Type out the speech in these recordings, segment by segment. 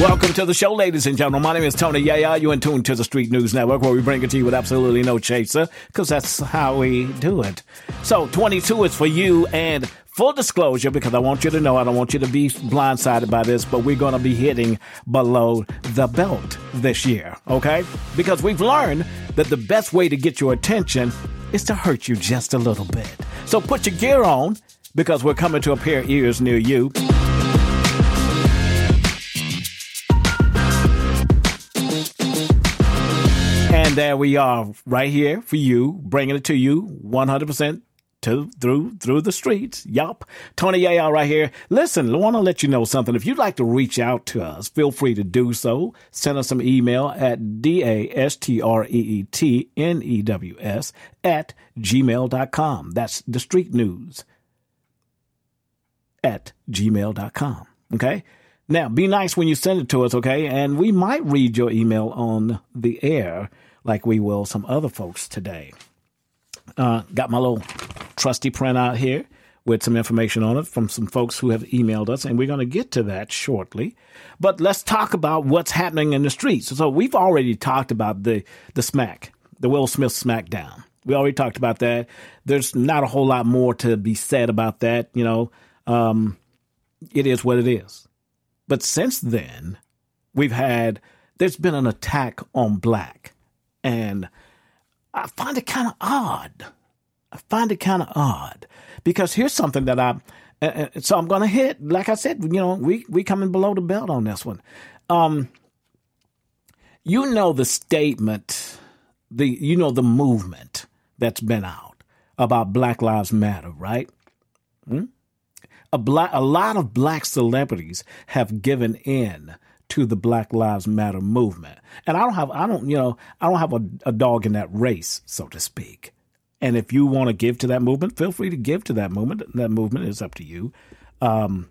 Welcome to the show, ladies and gentlemen. My name is Tony Yaya. You're in tune to the Street News Network, where we bring it to you with absolutely no chaser, because that's how we do it. So, 22 is for you, and full disclosure, because I want you to know, I don't want you to be blindsided by this, but we're going to be hitting below the belt this year, okay? Because we've learned that the best way to get your attention is to hurt you just a little bit. So, put your gear on, because we're coming to a pair of ears near you. And there we are, right here for you, bringing it to you 100% to through through the streets. Yup. Tony Yaya right here. Listen, I want to let you know something. If you'd like to reach out to us, feel free to do so. Send us some email at D-A-S-T-R-E-E-T-N-E-W-S at gmail.com. That's the street news at gmail.com. Okay? Now, be nice when you send it to us, okay? And we might read your email on the air like we will some other folks today. Uh, got my little trusty print out here with some information on it from some folks who have emailed us, and we're going to get to that shortly. But let's talk about what's happening in the streets. So we've already talked about the the smack, the Will Smith smackdown. We already talked about that. There's not a whole lot more to be said about that. You know, um, it is what it is. But since then, we've had there's been an attack on black and I find it kind of odd. I find it kind of odd because here's something that I, uh, uh so I'm going to hit, like I said, you know, we, we coming below the belt on this one. Um, you know, the statement, the, you know, the movement that's been out about Black Lives Matter, right? Hmm? A, black, a lot of black celebrities have given in to the Black Lives Matter movement. And I don't have, I don't, you know, I don't have a, a dog in that race, so to speak. And if you want to give to that movement, feel free to give to that movement. That movement is up to you. Um,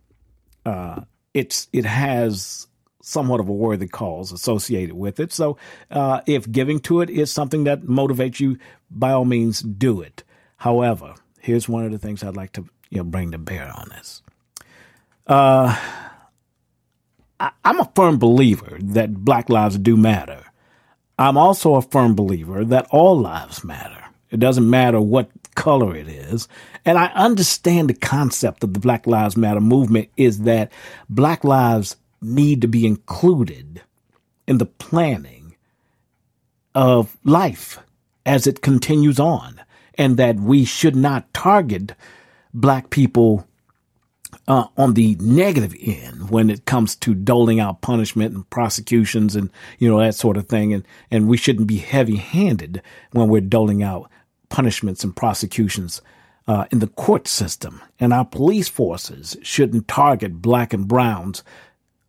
uh, it's it has somewhat of a worthy cause associated with it. So uh, if giving to it is something that motivates you, by all means, do it. However, here's one of the things I'd like to you know bring to bear on this. Uh, I, I'm a firm believer that black lives do matter. I'm also a firm believer that all lives matter. It doesn't matter what color it is. And I understand the concept of the Black Lives Matter movement is that black lives need to be included in the planning of life as it continues on, and that we should not target black people uh, on the negative end when it comes to doling out punishment and prosecutions and you know that sort of thing. And and we shouldn't be heavy-handed when we're doling out punishments and prosecutions uh, in the court system. And our police forces shouldn't target black and browns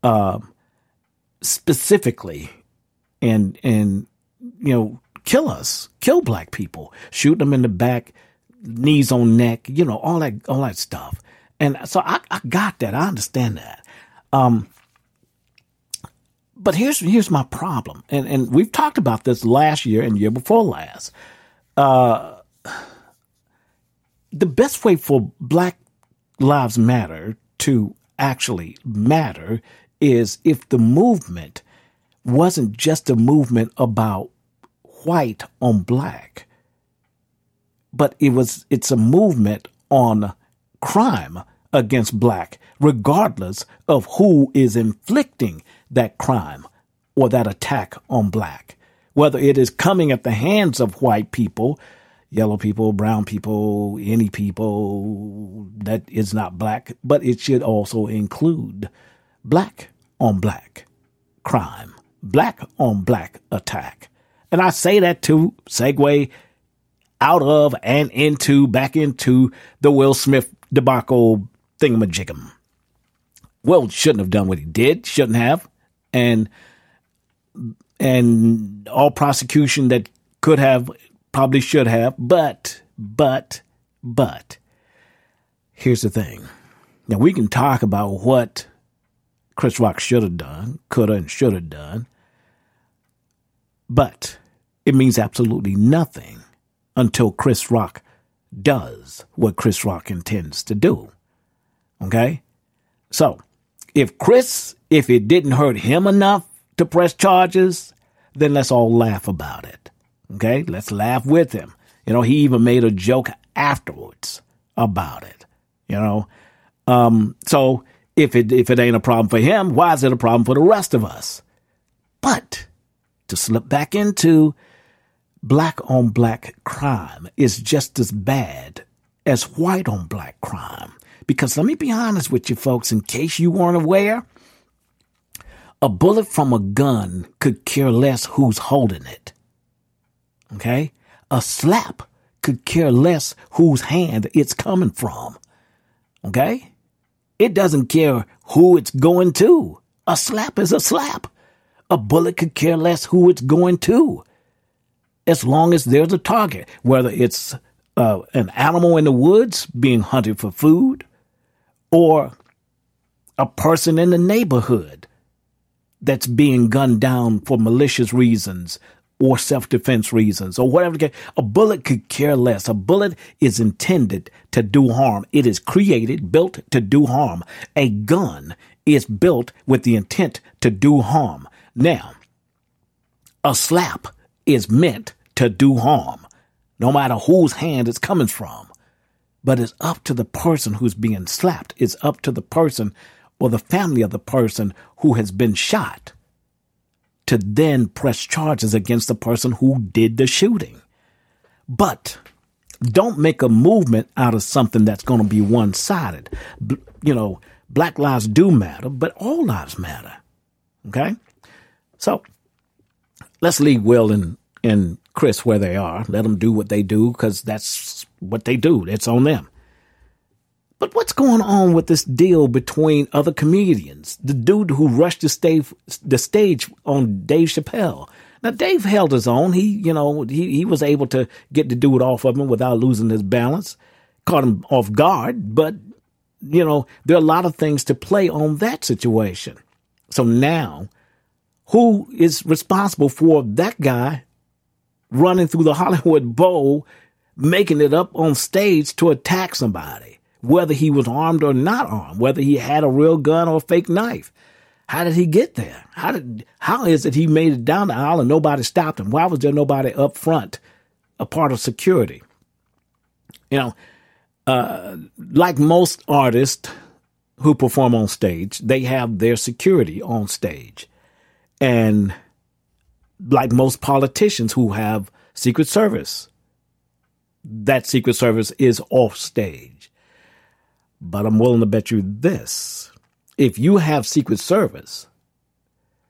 uh, specifically and and you know kill us kill black people shoot them in the back knees on neck you know all that all that stuff and so I, I got that. I understand that. Um, but here's here's my problem, and and we've talked about this last year and year before last. Uh, the best way for Black Lives Matter to actually matter is if the movement wasn't just a movement about white on black, but it was it's a movement on crime against black, regardless of who is inflicting that crime or that attack on black. Whether it is coming at the hands of white people, yellow people, brown people, any people that is not black, but it should also include black on black crime, black on black attack. And I say that to segue out of and into, back into the Will Smith debacle thingamajigam. Will shouldn't have done what he did, shouldn't have. And and all prosecution that could have probably should have, but but but here's the thing. Now we can talk about what Chris Rock should have done, could have and should have done, but it means absolutely nothing until Chris Rock does what Chris Rock intends to do. Okay? So, if Chris if it didn't hurt him enough to press charges, then let's all laugh about it. Okay? Let's laugh with him. You know, he even made a joke afterwards about it. You know? Um, so if it if it ain't a problem for him, why is it a problem for the rest of us? But to slip back into black on black crime is just as bad as white on black crime. Because let me be honest with you folks, in case you weren't aware, a bullet from a gun could care less who's holding it. Okay? A slap could care less whose hand it's coming from. Okay? It doesn't care who it's going to. A slap is a slap. A bullet could care less who it's going to. As long as there's a target, whether it's uh, an animal in the woods being hunted for food or a person in the neighborhood that's being gunned down for malicious reasons or self-defense reasons or whatever. A bullet could care less. A bullet is intended to do harm. It is created, built to do harm. A gun is built with the intent to do harm. Now, a slap is meant to do harm, no matter whose hand it's coming from. But it's up to the person who's being slapped. It's up to the person or the family of the person who has been shot to then press charges against the person who did the shooting. But don't make a movement out of something that's going to be one sided. You know, black lives do matter, but all lives matter. Okay? So let's leave Will and, and Chris where they are. Let them do what they do because that's what they do. It's on them. But what's going on with this deal between other comedians? The dude who rushed the stage, the stage on Dave Chappelle. Now Dave held his own. He, you know, he, he was able to get the dude off of him without losing his balance. Caught him off guard, but you know, there are a lot of things to play on that situation. So now, who is responsible for that guy running through the Hollywood Bowl, making it up on stage to attack somebody? whether he was armed or not armed, whether he had a real gun or a fake knife. How did he get there? How did how is it he made it down the aisle and nobody stopped him? Why was there nobody up front, a part of security? You know, uh, like most artists who perform on stage, they have their security on stage, and like most politicians who have Secret Service, that Secret Service is off stage. But I'm willing to bet you this. If you have Secret Service,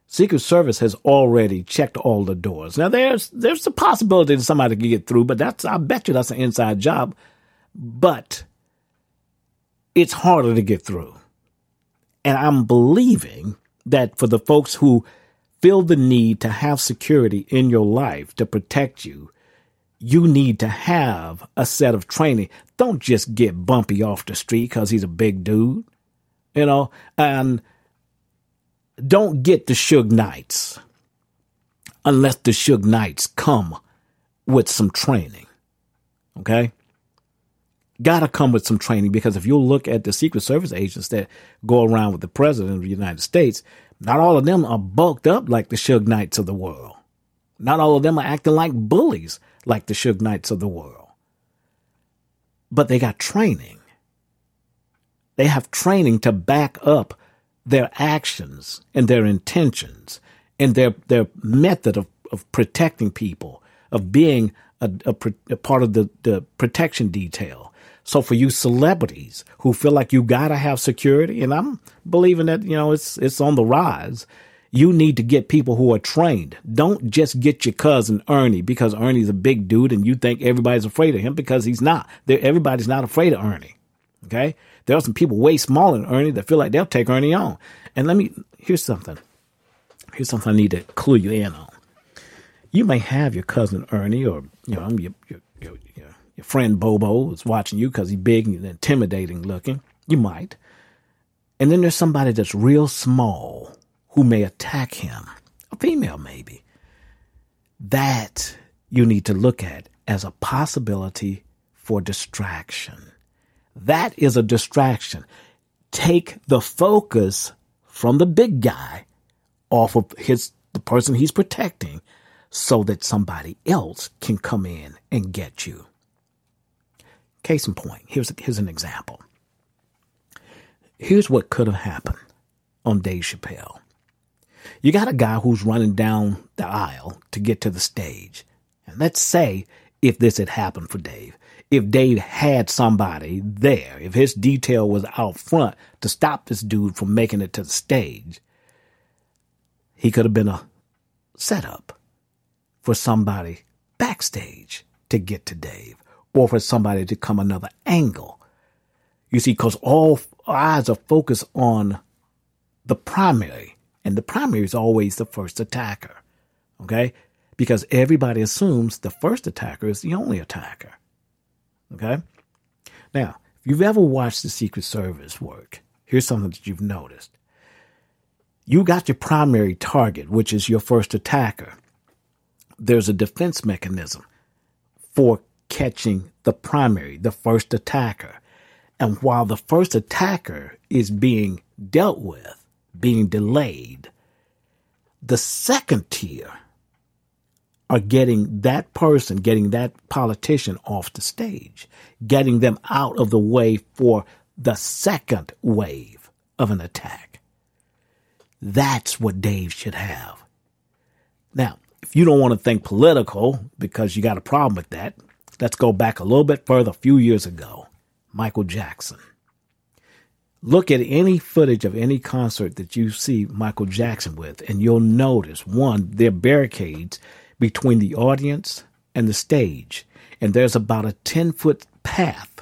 Secret Service has already checked all the doors. Now there's there's a possibility that somebody can get through, but that's I bet you that's an inside job. But it's harder to get through. And I'm believing that for the folks who feel the need to have security in your life to protect you, you need to have a set of training. Don't just get bumpy off the street because he's a big dude, you know, and don't get the Suge Knights unless the Suge Knights come with some training. Okay? Gotta come with some training because if you look at the Secret Service agents that go around with the President of the United States, not all of them are bulked up like the Suge Knights of the world. Not all of them are acting like bullies like the Suge Knights of the world. But they got training. They have training to back up their actions and their intentions and their, their method of, of protecting people, of being a, a, a part of the, the protection detail. So for you celebrities who feel like you gotta have security, and I'm believing that, you know, it's, it's on the rise, you need to get people who are trained. Don't just get your cousin Ernie because Ernie's a big dude and you think everybody's afraid of him because he's not. They're, everybody's not afraid of Ernie. Okay? There are some people way smaller than Ernie that feel like they'll take Ernie on. And let me, here's something. Here's something I need to clue you in on. You may have your cousin Ernie or, you know, your, your, your, your friend Bobo is watching you because he's big and intimidating looking. You might. And then there's somebody that's real small who may attack him, a female maybe. That you need to look at as a possibility for distraction. That is a distraction. Take the focus from the big guy off of his the person he's protecting so that somebody else can come in and get you. Case in point, here's, here's an example. Here's what could have happened on Dave Chappelle. You got a guy who's running down the aisle to get to the stage. And let's say if this had happened for Dave, if Dave had somebody there, if his detail was out front to stop this dude from making it to the stage, he could have been a setup for somebody backstage to get to Dave or for somebody to come another angle. You see, because all eyes are focused on the primary, and the primary is always the first attacker. Okay? Because everybody assumes the first attacker is the only attacker. Okay? Now, if you've ever watched the Secret Service work, here's something that you've noticed. You got your primary target, which is your first attacker there's a defense mechanism for catching the primary, the first attacker. And while the first attacker is being dealt with, being delayed, the second tier are getting that person, getting that politician off the stage, getting them out of the way for the second wave of an attack. That's what Dave should have. Now, if you don't want to think political because you got a problem with that, let's go back a little bit further, a few years ago. Michael Jackson. Look at any footage of any concert that you see Michael Jackson with, and you'll notice one, there are barricades between the audience and the stage. And there's about a 10 foot path,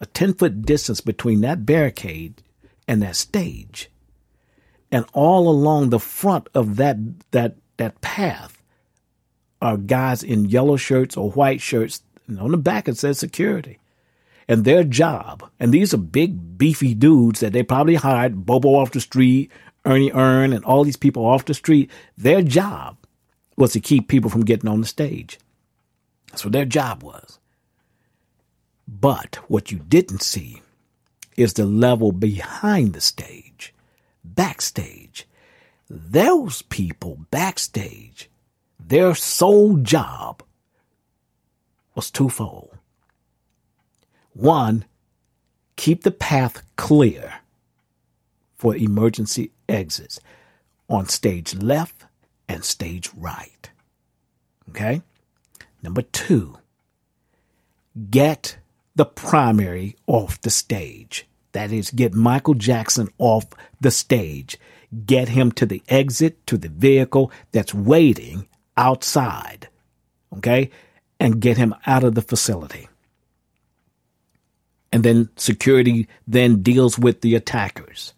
a 10 foot distance between that barricade and that stage. And all along the front of that, that, that path are guys in yellow shirts or white shirts. And on the back it says security. And their job, and these are big, beefy dudes that they probably hired, Bobo off the street, Ernie Earn, and all these people off the street. Their job was to keep people from getting on the stage. That's what their job was. But what you didn't see is the level behind the stage, backstage. Those people backstage their sole job was twofold. One, keep the path clear for emergency exits on stage left and stage right. Okay? Number two, get the primary off the stage. That is, get Michael Jackson off the stage. Get him to the exit, to the vehicle that's waiting outside, okay, and get him out of the facility. And then security then deals with the attackers.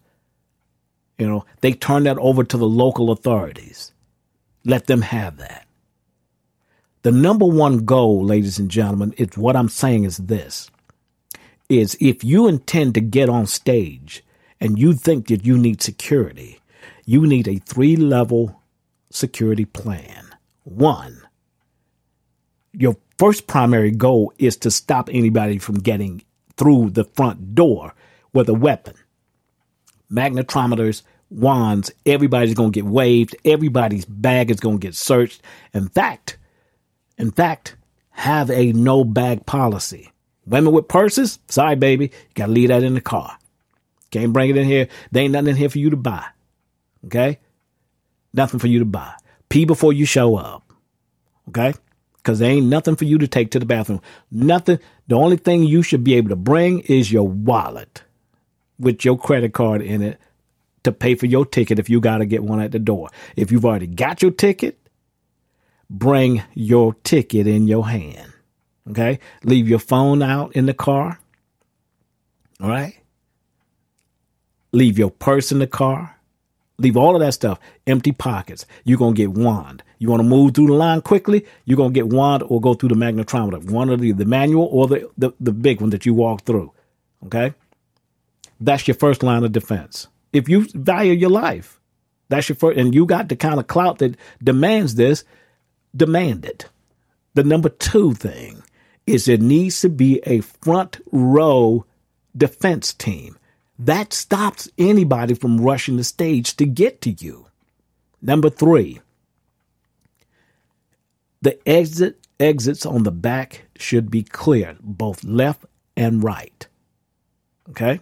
You know, they turn that over to the local authorities. Let them have that. The number one goal, ladies and gentlemen, is what I'm saying is this is if you intend to get on stage and you think that you need security, you need a three level security plan. One, your first primary goal is to stop anybody from getting through the front door with a weapon. Magnetometers, wands, everybody's going to get waved. Everybody's bag is going to get searched. In fact, in fact, have a no bag policy. Women with purses, sorry, baby, you got to leave that in the car. Can't bring it in here. There ain't nothing in here for you to buy. Okay? Nothing for you to buy. Pee before you show up. Okay? Because there ain't nothing for you to take to the bathroom. Nothing. The only thing you should be able to bring is your wallet with your credit card in it to pay for your ticket if you got to get one at the door. If you've already got your ticket, bring your ticket in your hand. Okay? Leave your phone out in the car. All right? Leave your purse in the car. Leave all of that stuff, empty pockets. You're going to get wand. You want to move through the line quickly, you're going to get wand or go through the magnetometer, one of the, the manual or the, the, the big one that you walk through. Okay? That's your first line of defense. If you value your life, that's your first, and you got the kind of clout that demands this, demand it. The number two thing is there needs to be a front row defense team. That stops anybody from rushing the stage to get to you. Number three, the exit exits on the back should be clear, both left and right. Okay?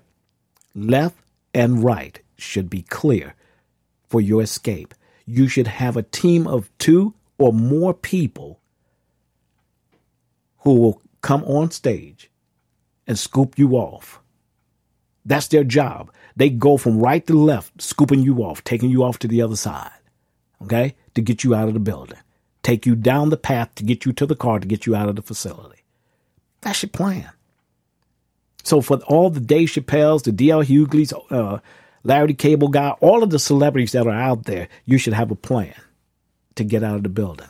Left and right should be clear for your escape. You should have a team of two or more people who will come on stage and scoop you off. That's their job. They go from right to left, scooping you off, taking you off to the other side, okay, to get you out of the building, take you down the path to get you to the car to get you out of the facility. That's your plan. So for all the Dave Chappelle's, the D.L. Hughley's, uh, Larry the Cable Guy, all of the celebrities that are out there, you should have a plan to get out of the building.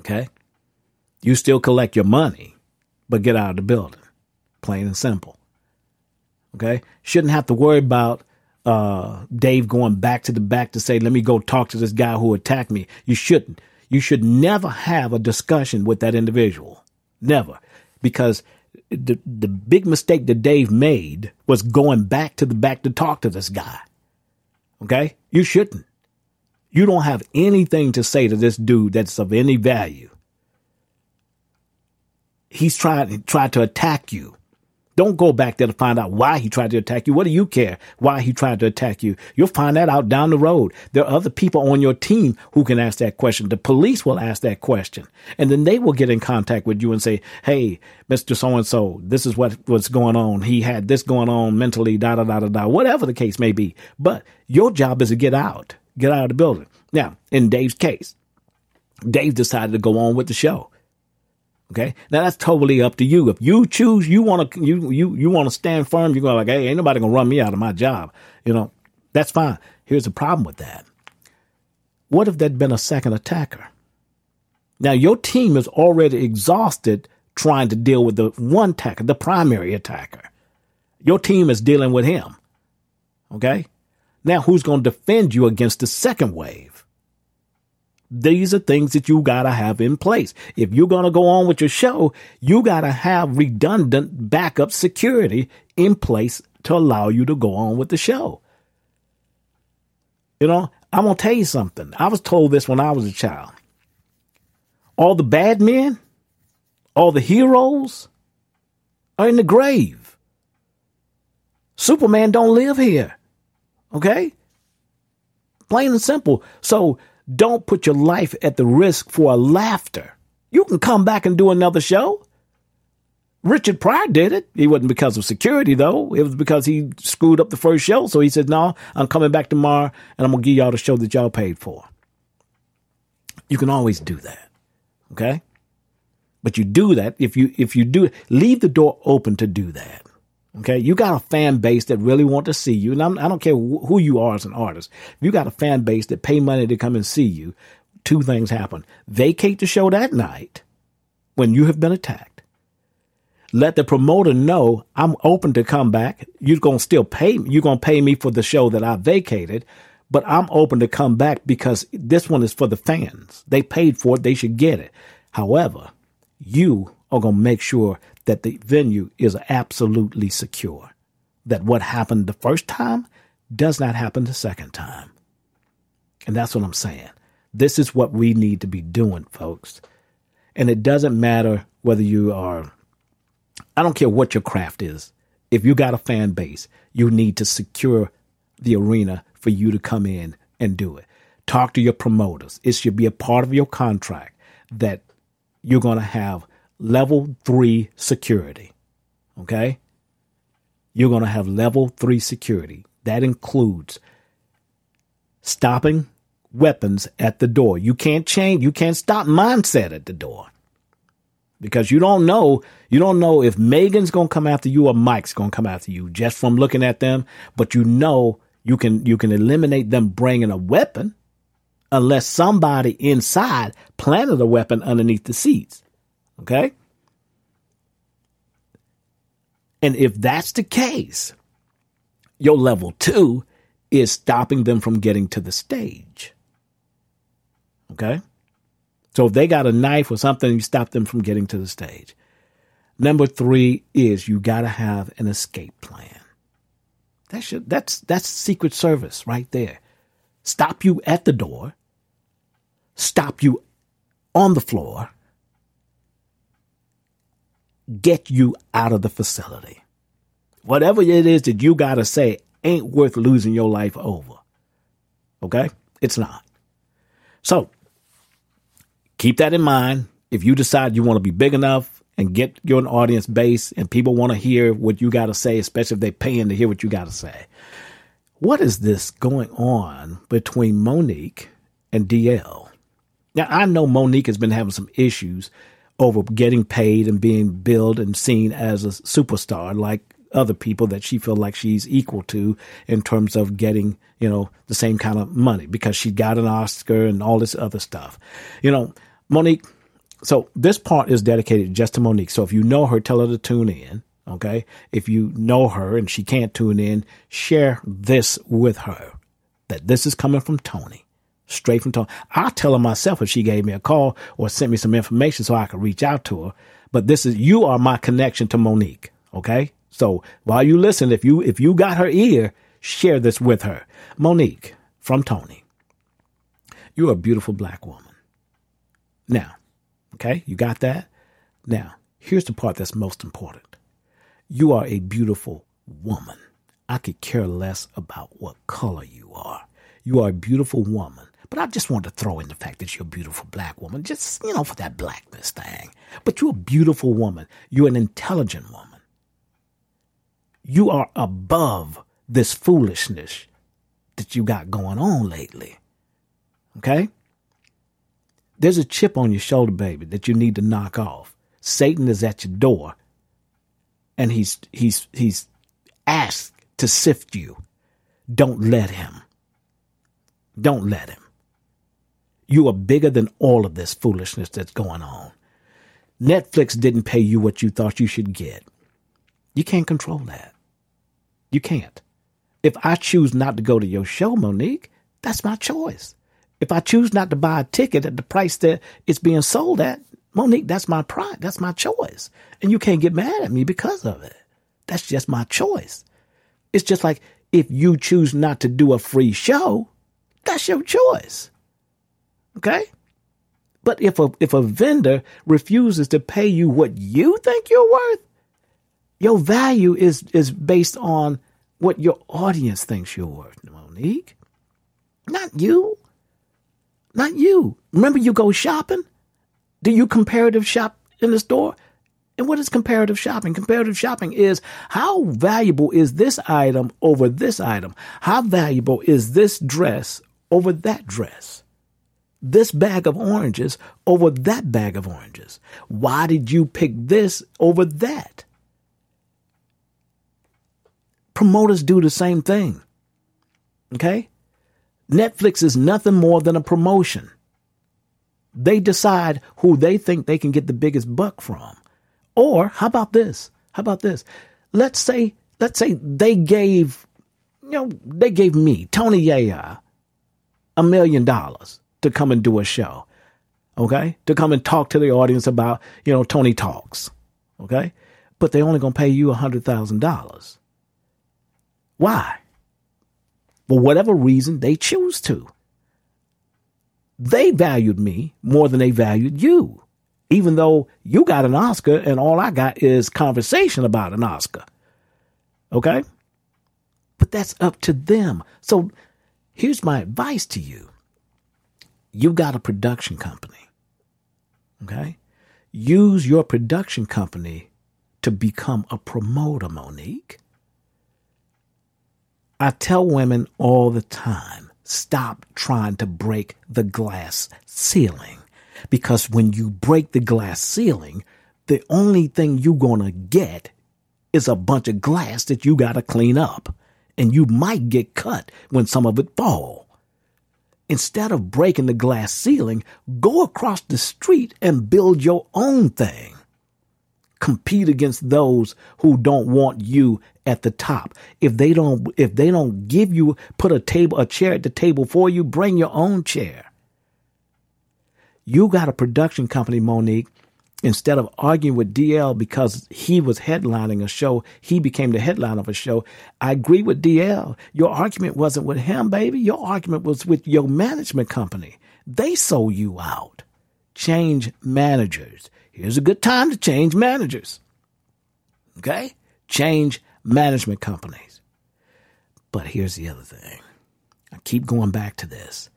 Okay? You still collect your money, but get out of the building. Plain and simple. Okay? Shouldn't have to worry about uh, Dave going back to the back to say, let me go talk to this guy who attacked me. You shouldn't. You should never have a discussion with that individual. Never. Because the, the big mistake that Dave made was going back to the back to talk to this guy. Okay? You shouldn't. You don't have anything to say to this dude that's of any value. He's trying tried to attack you. Don't go back there to find out why he tried to attack you. What do you care why he tried to attack you? You'll find that out down the road. There are other people on your team who can ask that question. The police will ask that question. And then they will get in contact with you and say, Hey, Mr. So and so, this is what what's going on. He had this going on mentally, da da da da da, whatever the case may be. But your job is to get out, get out of the building. Now, in Dave's case, Dave decided to go on with the show. Okay. Now that's totally up to you. If you choose, you want to, you, you, you want to stand firm. You're going like, Hey, ain't nobody going to run me out of my job. You know, that's fine. Here's the problem with that. What if there'd been a second attacker? Now your team is already exhausted trying to deal with the one attacker, the primary attacker. Your team is dealing with him. Okay. Now who's going to defend you against the second wave? These are things that you got to have in place. If you're to go on with your show, you got to have redundant backup security in place to allow you to go on with the show. You know, I'm to tell you something. I was told this when I was a child. All the bad men, all the heroes are in the grave. Superman don't live here. Okay? Plain and simple. So don't put your life at the risk for a laughter. You can come back and do another show. Richard Pryor did it. It wasn't because of security, though. It was because he screwed up the first show. So he said, No, I'm coming back tomorrow and I'm to give y'all the show that y'all paid for. You can always do that. Okay? But you do that if you if you do leave the door open to do that. Okay, you got a fan base that really want to see you, and I'm, I do not care who you are as an artist. If you got a fan base that pay money to come and see you, two things happen: vacate the show that night when you have been attacked. Let the promoter know I'm open to come back. You're gonna still pay. You're gonna pay me for the show that I vacated, but I'm open to come back because this one is for the fans. They paid for it. They should get it. However, you are gonna make sure that the venue is absolutely secure. That what happened the first time does not happen the second time. And that's what I'm saying. This is what we need to be doing, folks. And it doesn't matter whether you are, I don't care what your craft is. If you got a fan base, you need to secure the arena for you to come in and do it. Talk to your promoters. It should be a part of your contract that you're going to have level three security. Okay? You're going to have level three security. That includes stopping weapons at the door. You can't change, you can't stop mindset at the door. Because you don't know, you don't know if Megan's going to come after you or Mike's going to come after you just from looking at them, but you know you can you can eliminate them bringing a weapon unless somebody inside planted a weapon underneath the seats. Okay? And if that's the case, your level two is stopping them from getting to the stage. Okay? So if they got a knife or something, you stop them from getting to the stage. Number three is you got to have an escape plan. That should that's that's Secret Service right there. Stop you at the door, stop you on the floor, get you out of the facility. Whatever it is that you got to say ain't worth losing your life over. Okay? It's not. So, keep that in mind. If you decide you want to be big enough and get your audience base and people want to hear what you got to say, especially if they're paying to hear what you got to say. What is this going on between Monique and DL? Now, I know Monique has been having some issues over getting paid and being billed and seen as a superstar like other people that she feel like she's equal to in terms of getting, you know, the same kind of money because she got an Oscar and all this other stuff. You know, Monique, so this part is dedicated just to Monique. So if you know her, tell her to tune in. Okay. If you know her and she can't tune in, share this with her that this is coming from Tony straight from Tony. I'll tell her myself if she gave me a call or sent me some information so I could reach out to her. But this is you are my connection to Monique. Okay. So while you listen, if you if you got her ear, share this with her. Monique from Tony. You're a beautiful black woman. Now, okay, you got that? Now, here's the part that's most important. You are a beautiful woman. I could care less about what color you are. You are a beautiful woman. But I just want to throw in the fact that you're a beautiful black woman, just, you know, for that blackness thing. But you're a beautiful woman. You're an intelligent woman. You are above this foolishness that you got going on lately. Okay? There's a chip on your shoulder, baby, that you need to knock off. Satan is at your door and he's he's he's asked to sift you. Don't let him. Don't let him. You are bigger than all of this foolishness that's going on. Netflix didn't pay you what you thought you should get. You can't control that. You can't. If I choose not to go to your show, Monique, that's my choice. If I choose not to buy a ticket at the price that it's being sold at, Monique, that's my pride. That's my choice. And you can't get mad at me because of it. That's just my choice. It's just like if you choose not to do a free show, that's your choice. Okay? But if a if a vendor refuses to pay you what you think you're worth, your value is is based on what your audience thinks you're worth, Monique. Not you. Not you. Remember you go shopping? Do you comparative shop in the store? And what is comparative shopping? Comparative shopping is how valuable is this item over this item? How valuable is this dress over that dress? This bag of oranges over that bag of oranges? Why did you pick this over that? Promoters do the same thing. Okay? Netflix is nothing more than a promotion. They decide who they think they can get the biggest buck from. Or how about this? How about this? Let's say let's say they gave you know, they gave me, Tony Yaya, a million dollars to come and do a show. Okay? To come and talk to the audience about, you know, Tony Talks. Okay? But they're only going to pay you a $100,000. Why? For whatever reason they choose to. They valued me more than they valued you, even though you got an Oscar and all I got is conversation about an Oscar. Okay? But that's up to them. So here's my advice to you you got a production company. Okay? Use your production company to become a promoter, Monique. I tell women all the time stop trying to break the glass ceiling. Because when you break the glass ceiling, the only thing you're going to get is a bunch of glass that you got to clean up. And you might get cut when some of it falls. Instead of breaking the glass ceiling, go across the street and build your own thing. Compete against those who don't want you at the top. If they don't, if they don't give you, put a table, a chair at the table for you, bring your own chair. You got a production company, Monique. Instead of arguing with DL because he was headlining a show, he became the headline of a show. I agree with DL. Your argument wasn't with him, baby. Your argument was with your management company. They sold you out. Change managers. Here's a good time to change managers. Okay? Change management companies. But here's the other thing. I keep going back to this.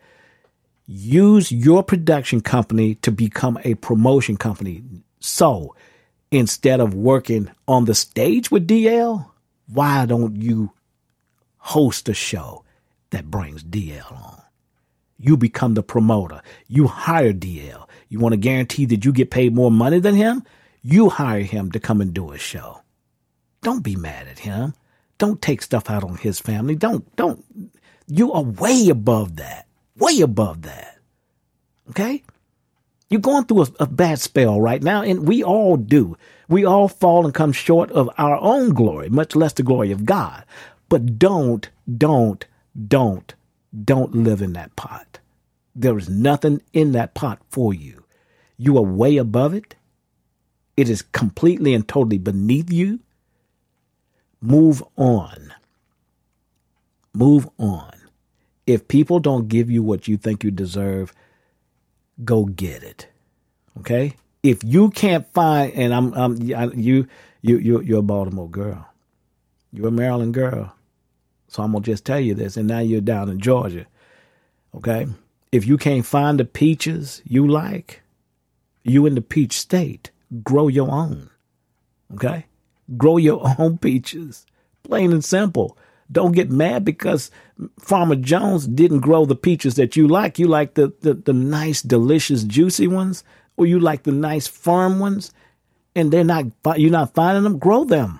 Use your production company to become a promotion company. So instead of working on the stage with DL, why don't you host a show that brings DL on? You become the promoter. You hire DL. You want to guarantee that you get paid more money than him? You hire him to come and do a show. Don't be mad at him. Don't take stuff out on his family. Don't, don't. You are way above that. Way above that. Okay? You're going through a, a, bad spell right now, and we all do. We all fall and come short of our own glory, much less the glory of God. But don't, don't, don't, don't live in that pot. There is nothing in that pot for you. You are way above it. It is completely and totally beneath you. Move on. Move on. If people don't give you what you think you deserve, go get it. Okay? If you can't find, and I'm, I'm you, you, you, you're a Baltimore girl. You're a Maryland girl. So I'm gonna just tell you this, and now you're down in Georgia. Okay? If you can't find the peaches you like, you in the peach state, grow your own. Okay? Grow your own peaches. Plain and simple. Don't get mad because Farmer Jones didn't grow the peaches that you like. You like the, the, the nice, delicious, juicy ones, or you like the nice, firm ones, and they're not you're not finding them. Grow them.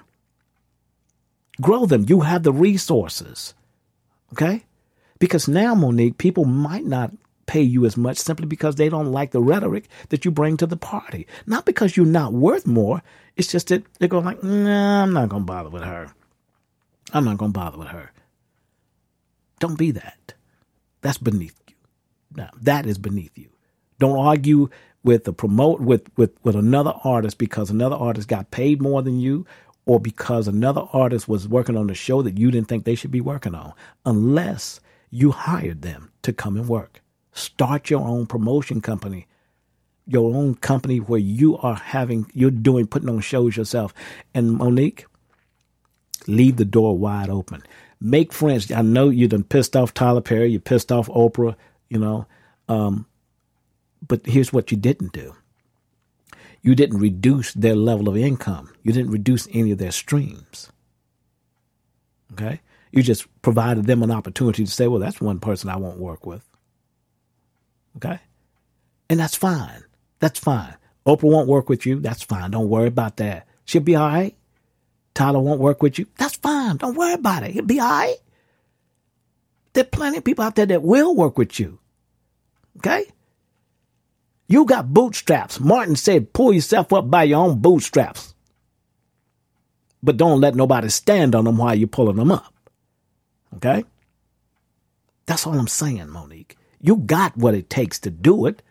Grow them. You have the resources. Okay? Because now, Monique, people might not pay you as much simply because they don't like the rhetoric that you bring to the party. Not because you're not worth more. It's just that they're going like, nah, I'm not going to bother with her. I'm not going to bother with her. Don't be that. That's beneath you. Now, that is beneath you. Don't argue with the promote with, with, with another artist because another artist got paid more than you or because another artist was working on a show that you didn't think they should be working on unless you hired them to come and work. Start your own promotion company, your own company where you are having, you're doing, putting on shows yourself. And Monique, leave the door wide open. Make friends. I know you done pissed off Tyler Perry, you pissed off Oprah, you know. Um, but here's what you didn't do. You didn't reduce their level of income. You didn't reduce any of their streams. Okay? You just provided them an opportunity to say, well, that's one person I won't work with. Okay? And that's fine. That's fine. Oprah won't work with you. That's fine. Don't worry about that. She'll be all right. Tyler won't work with you. That's fine. Don't worry about it. He'll be all right. There are plenty of people out there that will work with you. Okay? You got bootstraps. Martin said, pull yourself up by your own bootstraps. But don't let nobody stand on them while you're pulling them up. Okay? That's all I'm saying, Monique. You got what it takes to do it.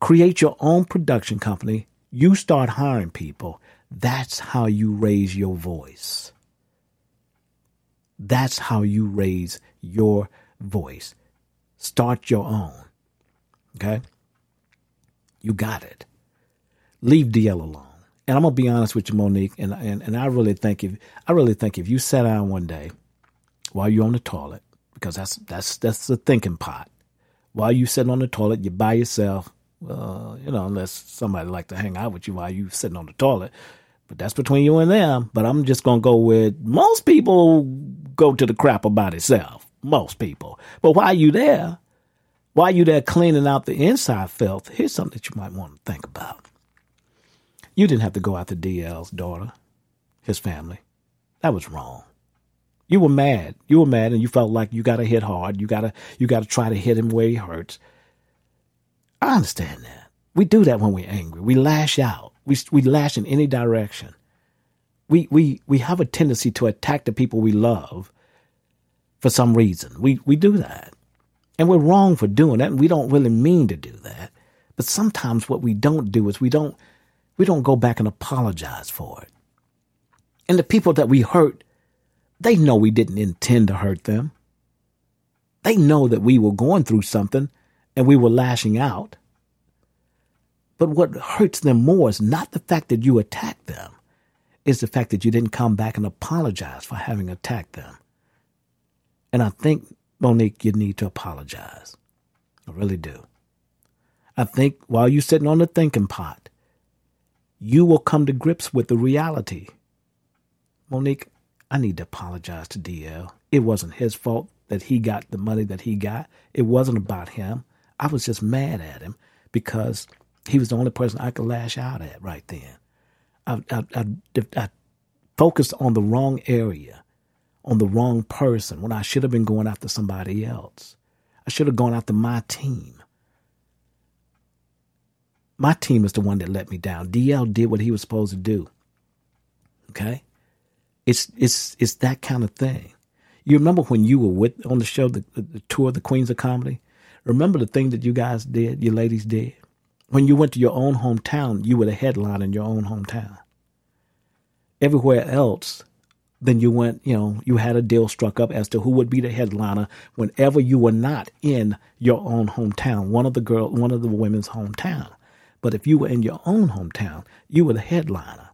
Create your own production company. You start hiring people. That's how you raise your voice. That's how you raise your voice. Start your own. Okay? You got it. Leave DL alone. And I'm gonna be honest with you, Monique, and, and, and I really think if I really think if you sat down one day while you're on the toilet because that's that's that's the thinking pot. While you sitting on the toilet, you're by yourself. Uh, you know, unless somebody like to hang out with you while you sitting on the toilet. But that's between you and them. But I'm just gonna go with most people go to the crap about itself. Most people. But while you there, while you there cleaning out the inside filth, here's something that you might want to think about. You didn't have to go after DL's daughter, his family. That was wrong. You were mad. You were mad and you felt like you gotta hit hard. You gotta you gotta try to hit him where he hurts. I understand that. We do that when we're angry. We lash out. We we lash in any direction. We we we have a tendency to attack the people we love for some reason. We we do that. And we're wrong for doing that, and we don't really mean to do that. But sometimes what we don't do is we don't we don't go back and apologize for it. And the people that we hurt, they know we didn't intend to hurt them. They know that we were going through something and we were lashing out. But what hurts them more is not the fact that you attacked them, it's the fact that you didn't come back and apologize for having attacked them. And I think, Monique, you need to apologize. I really do. I think while you're sitting on the thinking pot, you will come to grips with the reality. Monique, I need to apologize to DL. It wasn't his fault that he got the money that he got. It wasn't about him. I was just mad at him because he was the only person I could lash out at right then. I, I, I, I focused on the wrong area, on the wrong person when I should have been going after somebody else. I should have gone after my team. My team is the one that let me down. DL did what he was supposed to do. Okay? It's it's it's that kind of thing. You remember when you were with on the show, the, the tour, of the Queens of Comedy? Remember the thing that you guys did, you ladies did? When you went to your own hometown, you were the headline in your own hometown. Everywhere else, then you went, you know, you had a deal struck up as to who would be the headliner whenever you were not in your own hometown, one of the girl, one of the women's hometown. But if you were in your own hometown, you were the headliner.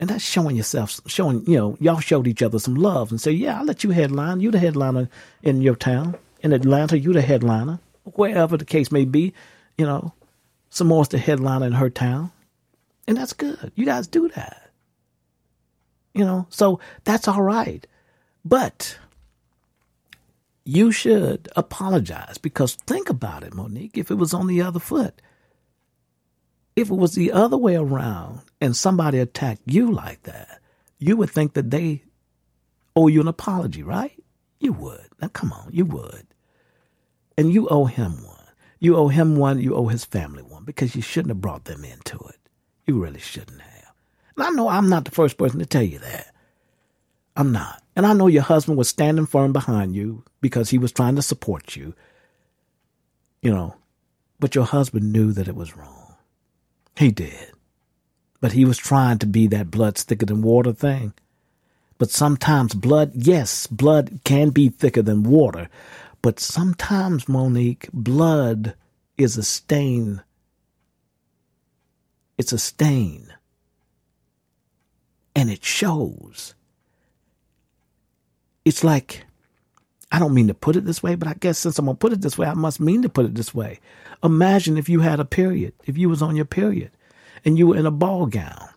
And that's showing yourself, showing, you know, y'all showed each other some love and say, yeah, I'll let you headline. You the headliner in your town. In Atlanta, you the headliner. Wherever the case may be, you know, Sommore's the headliner in her town. And that's good. You guys do that. You know, so that's all right. But you should apologize because think about it, Monique, if it was on the other foot. If it was the other way around and somebody attacked you like that, you would think that they owe you an apology, right? You would. Now, come on, you would. And you owe him one. You owe him one, you owe his family one because you shouldn't have brought them into it. You really shouldn't have. And I know I'm not the first person to tell you that. I'm not. And I know your husband was standing firm behind you because he was trying to support you. You know, but your husband knew that it was wrong. He did. But he was trying to be that blood thicker than water thing. But sometimes blood, yes, blood can be thicker than water. But sometimes, Monique, blood is a stain. It's a stain. And it shows. It's like, I don't mean to put it this way, but I guess since I'm going to put it this way, I must mean to put it this way. Imagine if you had a period, if you was on your period and you were in a ball gown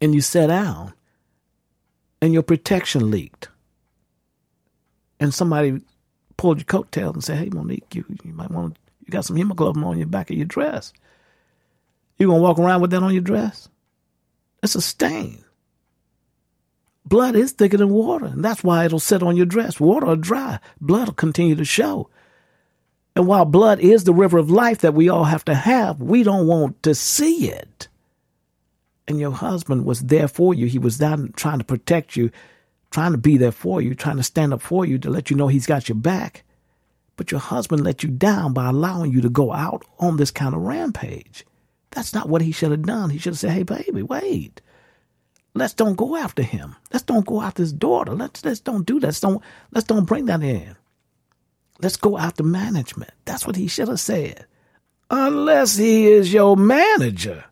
and you sat down and your protection leaked and somebody pulled your coattails and said, hey, Monique, you, you might want you got some hemoglobin on your back of your dress. You to walk around with that on your dress? It's a stain. Blood is thicker than water, and that's why it'll sit on your dress. Water will dry, blood will continue to show. And while blood is the river of life that we all have to have, we don't want to see it. And your husband was there for you. He was down trying to protect you, trying to be there for you, trying to stand up for you to let you know he's got your back. But your husband let you down by allowing you to go out on this kind of rampage. That's not what he should have done. He should have said, hey, baby, wait. Let's don't go after him. Let's don't go after his daughter. Let's let's don't do that. Let's don't let's don't bring that in. Let's go after management. That's what he should have said. Unless he is your manager.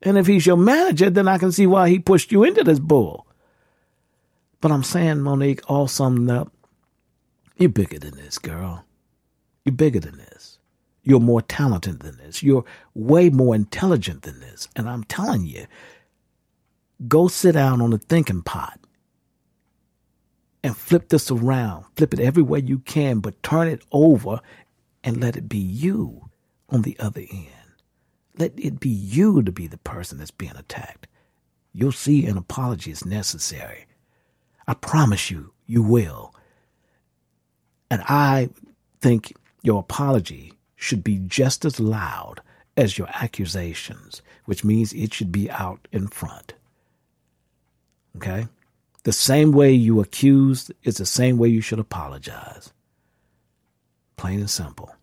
And if he's your manager, then I can see why he pushed you into this bull. But I'm saying, Monique, all summed up, you're bigger than this, girl. You're bigger than this. You're more talented than this. You're way more intelligent than this. And I'm telling you, go sit down on the thinking pot and flip this around. Flip it every way you can, but turn it over and let it be you on the other end. Let it be you to be the person that's being attacked. You'll see an apology is necessary. I promise you, you will. And I think your apology should be just as loud as your accusations, which means it should be out in front. Okay? The same way you accused is the same way you should apologize. Plain and simple.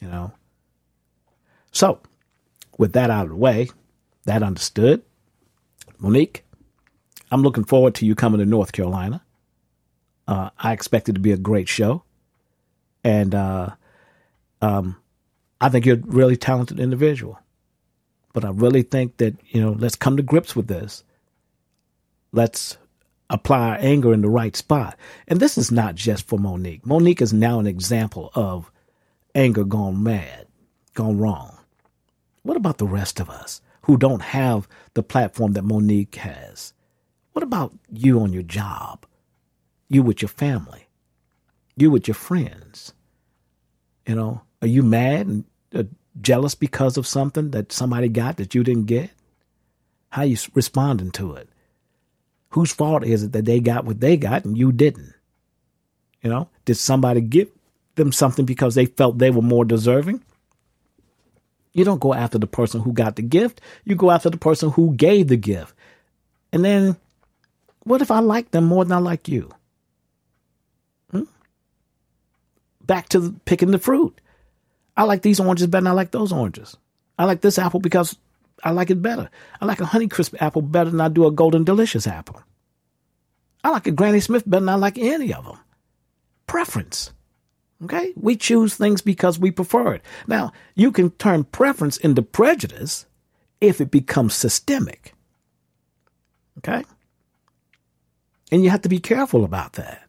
You know? So, with that out of the way, that understood, Monique, I'm looking forward to you coming to North Carolina. Uh, I expect it to be a great show. And uh, um, I think you're a really talented individual. But I really think that, you know, let's come to grips with this. Let's apply our anger in the right spot. And this is not just for Monique. Monique is now an example of anger gone mad, gone wrong. What about the rest of us who don't have the platform that Monique has? What about you on your job? You with your family? You with your friends? You know, are you mad and uh, jealous because of something that somebody got that you didn't get? How you responding to it? Whose fault is it that they got what they got and you didn't? You know, did somebody give them something because they felt they were more deserving? You don't go after the person who got the gift. You go after the person who gave the gift. And then, what if I like them more than I like you? Hmm? Back to picking the fruit. I like these oranges better than I like those oranges. I like this apple because I like it better. I like a Honeycrisp apple better than I do a Golden Delicious apple. I like a Granny Smith better than I like any of them. Preference. Okay? We choose things because we prefer it. Now, you can turn preference into prejudice if it becomes systemic. Okay? And you have to be careful about that.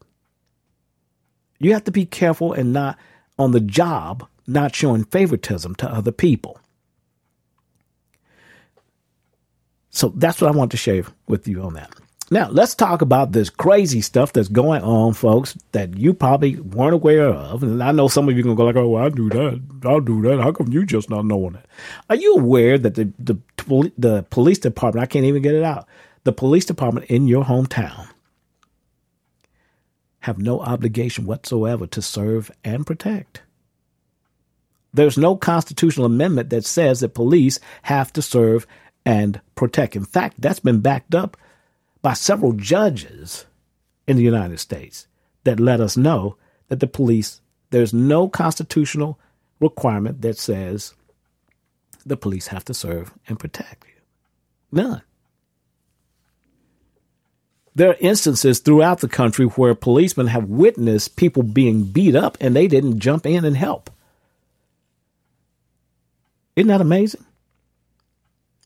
You have to be careful and not on the job, not showing favoritism to other people. So that's what I want to share with you on that. Now, let's talk about this crazy stuff that's going on, folks, that you probably weren't aware of. And I know some of you to go like, oh, well, I do that. I'll do that. How come you just not knowing it? Are you aware that the, the, the police department, I can't even get it out, the police department in your hometown have no obligation whatsoever to serve and protect? There's no constitutional amendment that says that police have to serve and protect. In fact, that's been backed up by several judges in the United States that let us know that the police, there's no constitutional requirement that says the police have to serve and protect you. None. There are instances throughout the country where policemen have witnessed people being beat up and they didn't jump in and help. Isn't that amazing?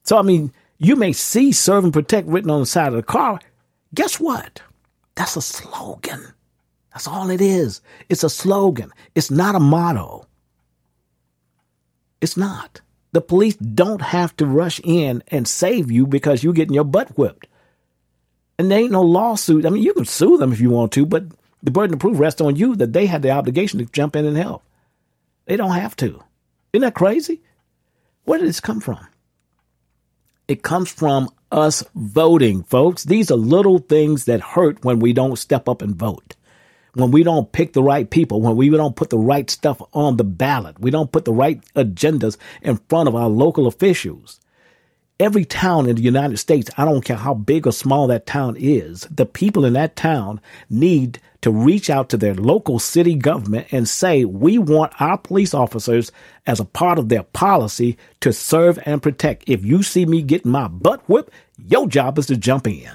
So, I mean, you may see serve and protect written on the side of the car. Guess what? That's a slogan. That's all it is. It's a slogan. It's not a motto. It's not. The police don't have to rush in and save you because you're getting your butt whipped. And there ain't no lawsuit. I mean, you can sue them if you want to, but the burden of proof rests on you that they had the obligation to jump in and help. They don't have to. Isn't that crazy? Where did this come from? It comes from us voting, folks. These are little things that hurt when we don't step up and vote. When we don't pick the right people, when we don't put the right stuff on the ballot, we don't put the right agendas in front of our local officials. Every town in the United States, I don't care how big or small that town is, the people in that town need to reach out to their local city government and say, we want our police officers as a part of their policy to serve and protect. If you see me getting my butt whipped, your job is to jump in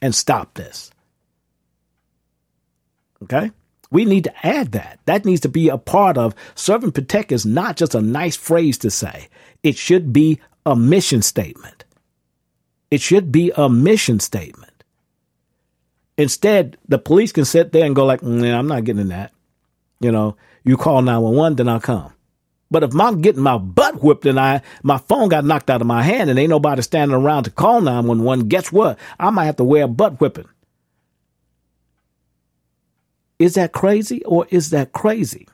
and stop this. Okay? We need to add that. That needs to be a part of serve and protect is not just a nice phrase to say. It should be a mission statement. It should be a mission statement. Instead, the police can sit there and go like, mm, I'm not getting in that. You know, you call 911, then I'll come. But if I'm getting my butt whipped and I my phone got knocked out of my hand and ain't nobody standing around to call 911, guess what? I might have to wear a butt whipping. Is that crazy or is that crazy?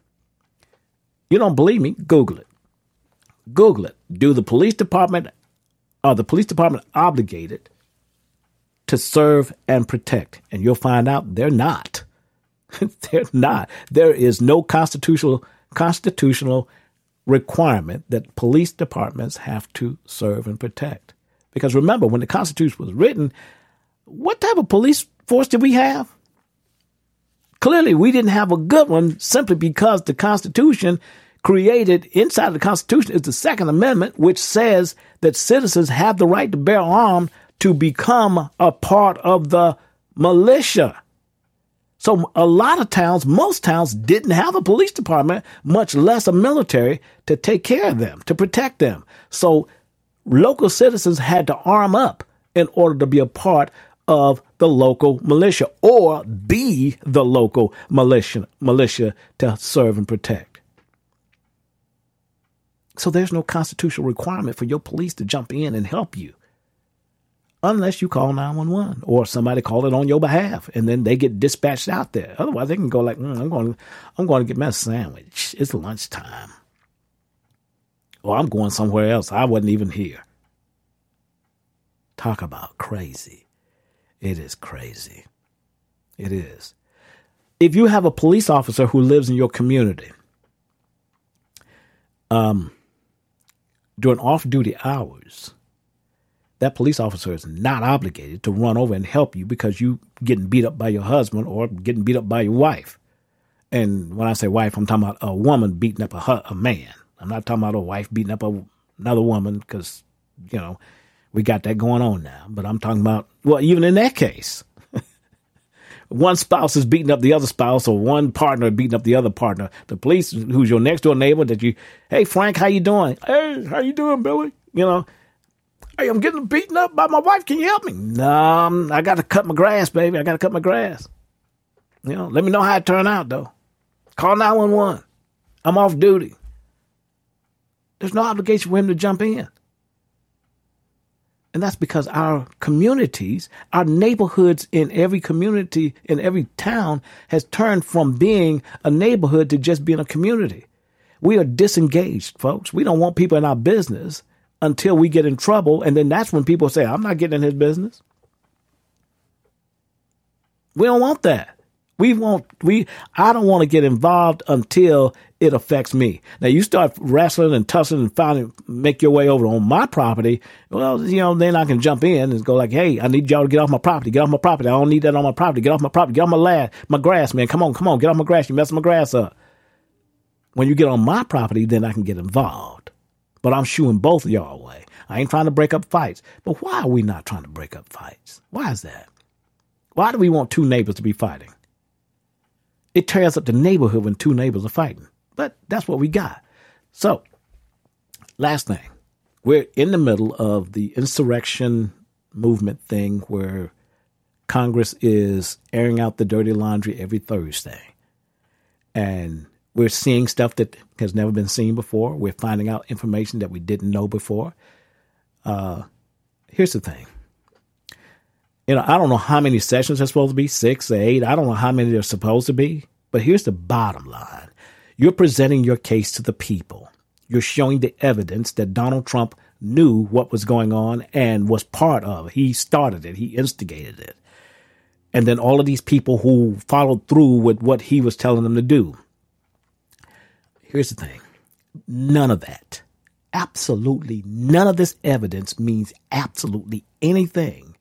You don't believe me? Google it. Google it. Do the police department are the police department obligated to serve and protect. And you'll find out they're not. they're not. There is no constitutional constitutional requirement that police departments have to serve and protect. Because remember, when the Constitution was written, what type of police force did we have? Clearly, we didn't have a good one simply because the Constitution created inside the Constitution is the Second Amendment, which says that citizens have the right to bear arms to become a part of the militia. So a lot of towns, most towns didn't have a police department, much less a military to take care of them, to protect them. So local citizens had to arm up in order to be a part of the local militia or be the local militia militia to serve and protect. So there's no constitutional requirement for your police to jump in and help you unless you call 911 or somebody call it on your behalf and then they get dispatched out there. Otherwise they can go like, mm, I'm going I'm going to get my sandwich. It's lunchtime. Or I'm going somewhere else. I wasn't even here. Talk about crazy. It is crazy. It is. If you have a police officer who lives in your community, um, during off duty hours, that police officer is not obligated to run over and help you because you getting beat up by your husband or getting beat up by your wife. And when I say wife, I'm talking about a woman beating up a, a man. I'm not talking about a wife beating up a, another woman because, you know, we got that going on now. But I'm talking about, well, even in that case, one spouse is beating up the other spouse or one partner beating up the other partner. The police, who's your next door neighbor, that you, hey Frank, how you doing? Hey, how you doing, Billy? You know, hey, I'm getting beaten up by my wife. Can you help me? No, I got to cut my grass, baby. I got to cut my grass. You know, let me know how it turned out though. Call nine one one. I'm off duty. There's no obligation for him to jump in. And that's because our communities, our neighborhoods in every community, in every town, has turned from being a neighborhood to just being a community. We are disengaged, folks. We don't want people in our business until we get in trouble. And then that's when people say, I'm not getting in his business. We don't want that. We won't, we, I don't want to get involved until it affects me. Now you start wrestling and tussling and finding, make your way over on my property. Well, you know, then I can jump in and go like, Hey, I need y'all to get off my property. Get off my property. I don't need that on my property. Get off my property. Get off my land, my grass, man. Come on, come on. Get off my grass. You messing my grass up. When you get on my property, then I can get involved. But I'm shooing both of y'all away. I ain't trying to break up fights. But why are we not trying to break up fights? Why is that? Why do we want two neighbors to be fighting? It tears up the neighborhood when two neighbors are fighting. But that's what we got. So, last thing, we're in the middle of the insurrection movement thing where Congress is airing out the dirty laundry every Thursday. And we're seeing stuff that has never been seen before. We're finding out information that we didn't know before. Uh, here's the thing you know, I don't know how many sessions are supposed to be, six or eight. I don't know how many they're supposed to be. But here's the bottom line you're presenting your case to the people. You're showing the evidence that Donald Trump knew what was going on and was part of. He started it, he instigated it. And then all of these people who followed through with what he was telling them to do. Here's the thing none of that, absolutely none of this evidence means absolutely anything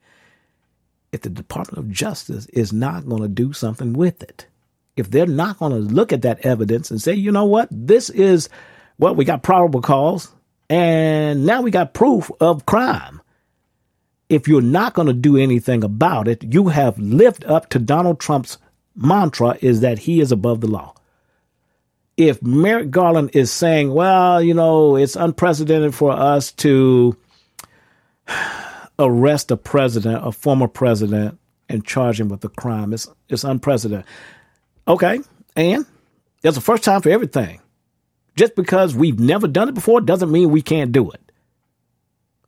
if the Department of Justice is not going to do something with it. If they're not going to look at that evidence and say, you know what, this is well, we got probable cause, and now we got proof of crime. If you're not going to do anything about it, you have lived up to Donald Trump's mantra is that he is above the law. If Merrick Garland is saying, well, you know, it's unprecedented for us to arrest a president, a former president, and charge him with a crime. It's it's unprecedented. Okay, and there's a first time for everything. Just because we've never done it before doesn't mean we can't do it.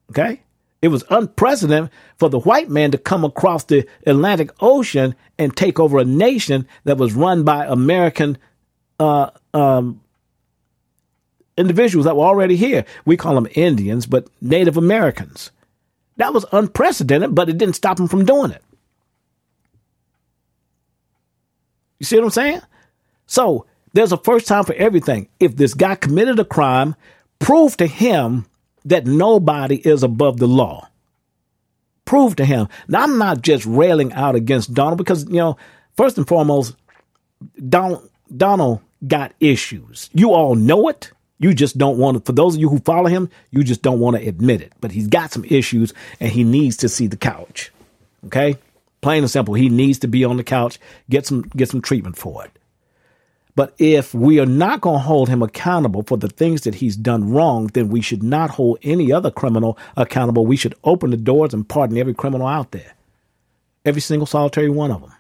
Okay? It was unprecedented for the white man to come across the Atlantic Ocean and take over a nation that was run by American uh, um, individuals that were already here. We call them Indians, but Native Americans. That was unprecedented, but it didn't stop them from doing it. You see what I'm saying? So there's a first time for everything. If this guy committed a crime, prove to him that nobody is above the law. Prove to him. Now, I'm not just railing out against Donald because, you know, first and foremost, Donald, Donald got issues. You all know it. You just don't want to, for those of you who follow him, you just don't want to admit it. But he's got some issues and he needs to see the couch. Okay? Plain and simple. He needs to be on the couch, get some, get some treatment for it. But if we are not going to hold him accountable for the things that he's done wrong, then we should not hold any other criminal accountable. We should open the doors and pardon every criminal out there. Every single solitary one of them.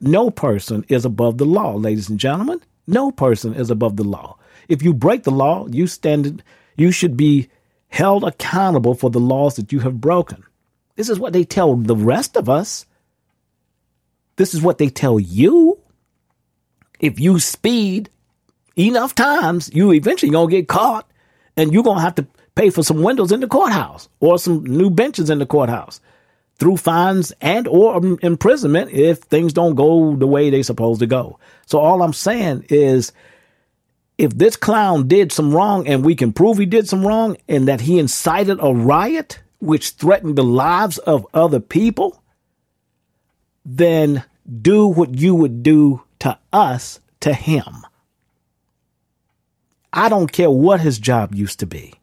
No person is above the law, ladies and gentlemen. No person is above the law. If you break the law, you stand you should be held accountable for the laws that you have broken. This is what they tell the rest of us. This is what they tell you. If you speed enough times, you eventually gonna get caught and you're gonna have to pay for some windows in the courthouse or some new benches in the courthouse through fines and or imprisonment if things don't go the way they're supposed to go. So all I'm saying is if this clown did some wrong and we can prove he did some wrong and that he incited a riot which threatened the lives of other people, then do what you would do to us to him. I don't care what his job used to be.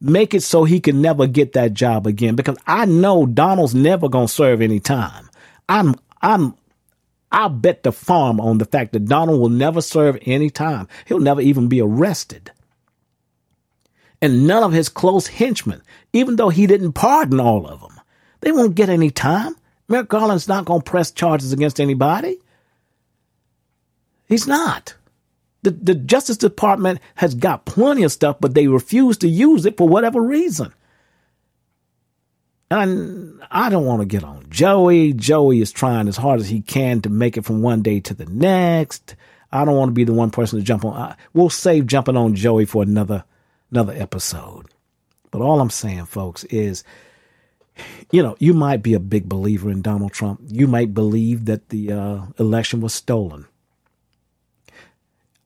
Make it so he can never get that job again because I know Donald's never going to serve any time. I'm I'm I'll bet the farm on the fact that Donald will never serve any time. He'll never even be arrested. And none of his close henchmen, even though he didn't pardon all of them, they won't get any time. Merrick Garland's not going to press charges against anybody. He's not. The, the Justice Department has got plenty of stuff, but they refuse to use it for whatever reason. And I don't want to get on Joey. Joey is trying as hard as he can to make it from one day to the next. I don't want to be the one person to jump on. we'll save jumping on Joey for another another episode. But all I'm saying, folks, is you know, you might be a big believer in Donald Trump. You might believe that the uh, election was stolen.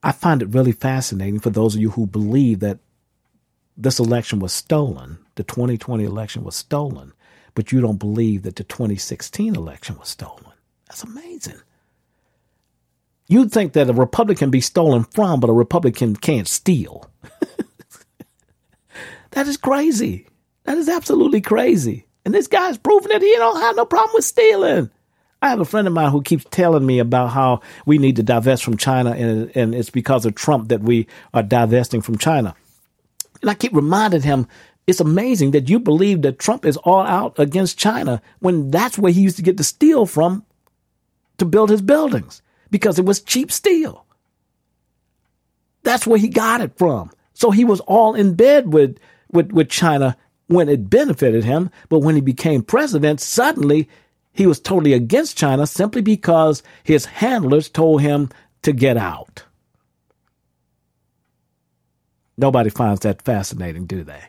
I find it really fascinating for those of you who believe that this election was stolen, the 2020 election was stolen, but you don't believe that the 2016 election was stolen. That's amazing. You'd think that a Republican be stolen from, but a republican can't steal. That is crazy. That is absolutely crazy. And this guy's proving that he don't have no problem with stealing. I have a friend of mine who keeps telling me about how we need to divest from China, and, and it's because of Trump that we are divesting from China. And I keep reminding him, it's amazing that you believe that Trump is all out against China when that's where he used to get the steel from to build his buildings because it was cheap steel. That's where he got it from. So he was all in bed with, with, with China when it benefited him. But when he became president, suddenly he was totally against China simply because his handlers told him to get out. Nobody finds that fascinating, do they?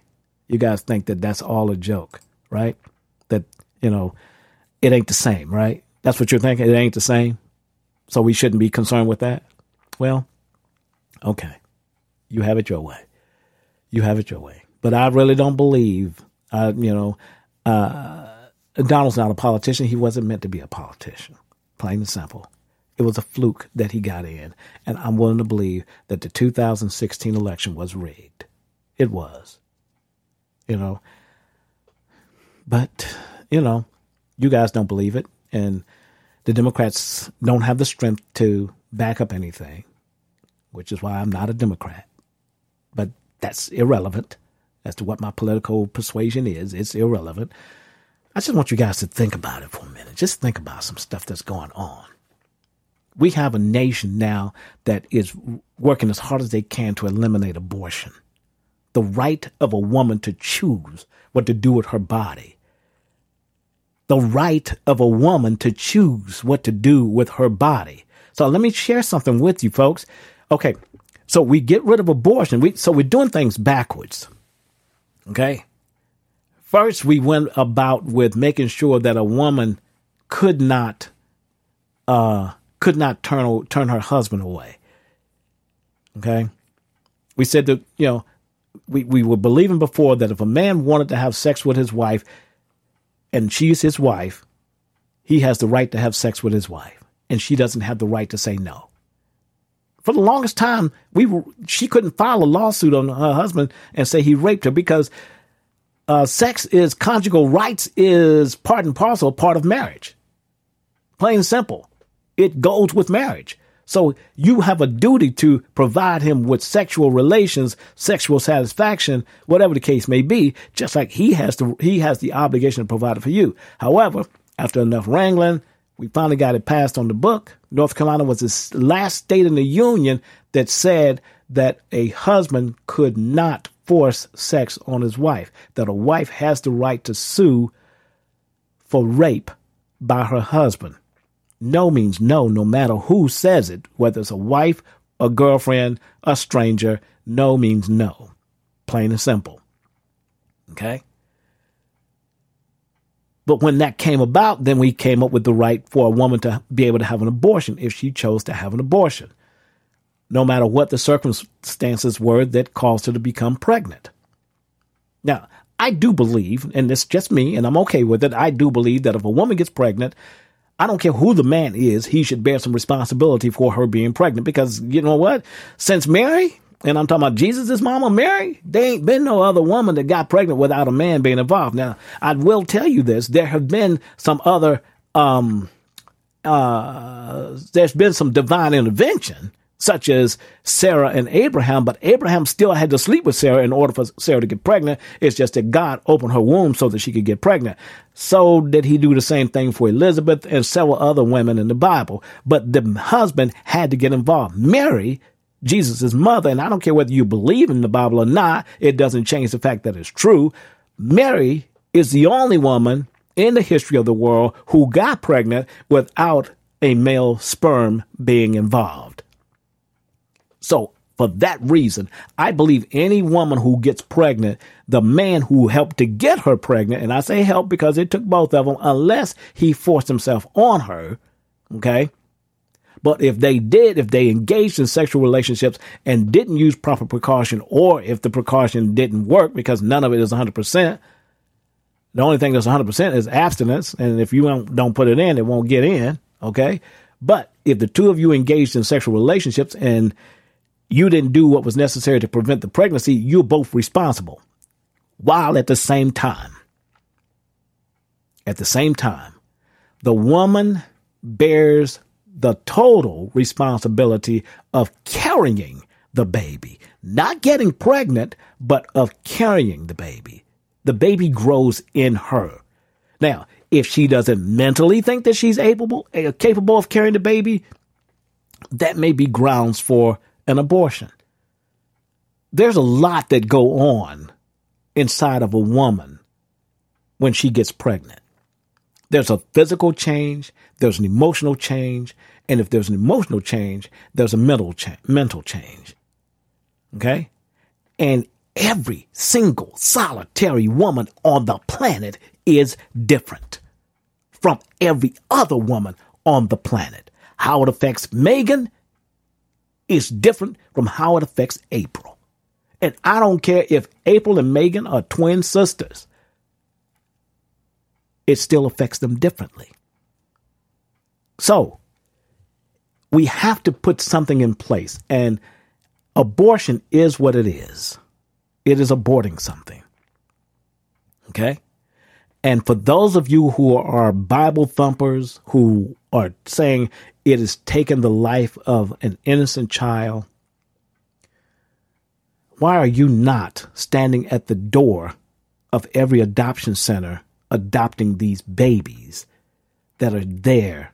You guys think that that's all a joke, right? That, you know, it ain't the same, right? That's what you're thinking. It ain't the same. So we shouldn't be concerned with that. Well, okay. You have it your way. You have it your way. But I really don't believe, uh, you know, uh, Donald's not a politician. He wasn't meant to be a politician, plain and simple. It was a fluke that he got in. And I'm willing to believe that the 2016 election was rigged. It was. You know. But, you know, you guys don't believe it. And the Democrats don't have the strength to back up anything, which is why I'm not a Democrat. But that's irrelevant as to what my political persuasion is. It's irrelevant. I just want you guys to think about it for a minute. Just think about some stuff that's going on we have a nation now that is working as hard as they can to eliminate abortion. The right of a woman to choose what to do with her body. The right of a woman to choose what to do with her body. So let me share something with you folks. Okay. So we get rid of abortion. We, so we're doing things backwards. Okay. First, we went about with making sure that a woman could not, uh, could not turn turn her husband away. Okay, we said that you know we we were believing before that if a man wanted to have sex with his wife, and she's his wife, he has the right to have sex with his wife. and she doesn't have the right to say no. For the longest time, we were, she couldn't file a lawsuit on her husband and say he raped her because uh, sex is conjugal rights is part and parcel part of marriage. Plain and simple. It goes with marriage. So you have a duty to provide him with sexual relations, sexual satisfaction, whatever the case may be, just like he has to he has the obligation to provide it for you. However, after enough wrangling, we finally got it passed on the book. North Carolina was the last state in the union that said that a husband could not force sex on his wife, that a wife has the right to sue for rape by her husband. No means no, no matter who says it, whether it's a wife, a girlfriend, a stranger. No means no. Plain and simple. Okay? But when that came about, then we came up with the right for a woman to be able to have an abortion if she chose to have an abortion, no matter what the circumstances were that caused her to become pregnant. Now, I do believe, and it's just me, and I'm okay with it, I do believe that if a woman gets pregnant, I don't care who the man is, he should bear some responsibility for her being pregnant because you know what? Since Mary, and I'm talking about Jesus' mama Mary, there ain't been no other woman that got pregnant without a man being involved. Now, I will tell you this: there have been some other, um, uh, there's been some divine intervention, such as Sarah and Abraham, but Abraham still had to sleep with Sarah in order for Sarah to get pregnant. It's just that God opened her womb so that she could get pregnant. So did he do the same thing for Elizabeth and several other women in the Bible. But the husband had to get involved. Mary Jesus' mother, and I don't care whether you believe in the Bible or not, it doesn't change the fact that it's true. Mary is the only woman in the history of the world who got pregnant without a male sperm being involved. So, for that reason, I believe any woman who gets pregnant, the man who helped to get her pregnant, and I say help because it took both of them, unless he forced himself on her, okay? But if they did, if they engaged in sexual relationships and didn't use proper precaution, or if the precaution didn't work because none of it is 100%, the only thing that's 100% is abstinence. And if you don't, don't put it in, it won't get in. Okay. But if the two of you engaged in sexual relationships and you didn't do what was necessary to prevent the pregnancy, you're both responsible. While at the same time, at the same time, the woman bears the total responsibility of carrying the baby, not getting pregnant, but of carrying the baby. The baby grows in her. Now, if she doesn't mentally think that she's able, uh, capable of carrying the baby, that may be grounds for an abortion. There's a lot that go on inside of a woman when she gets pregnant. There's a physical change, there's an emotional change, and if there's an emotional change, there's a mental cha- mental change. Okay? And every single solitary woman on the planet is different from every other woman on the planet. How it affects Megan is different from how it affects April. And I don't care if April and Megan are twin sisters it still affects them differently. So, we have to put something in place, and abortion is what it is it is aborting something. Okay? And for those of you who are Bible thumpers, who are saying it has taken the life of an innocent child, why are you not standing at the door of every adoption center adopting these babies that are there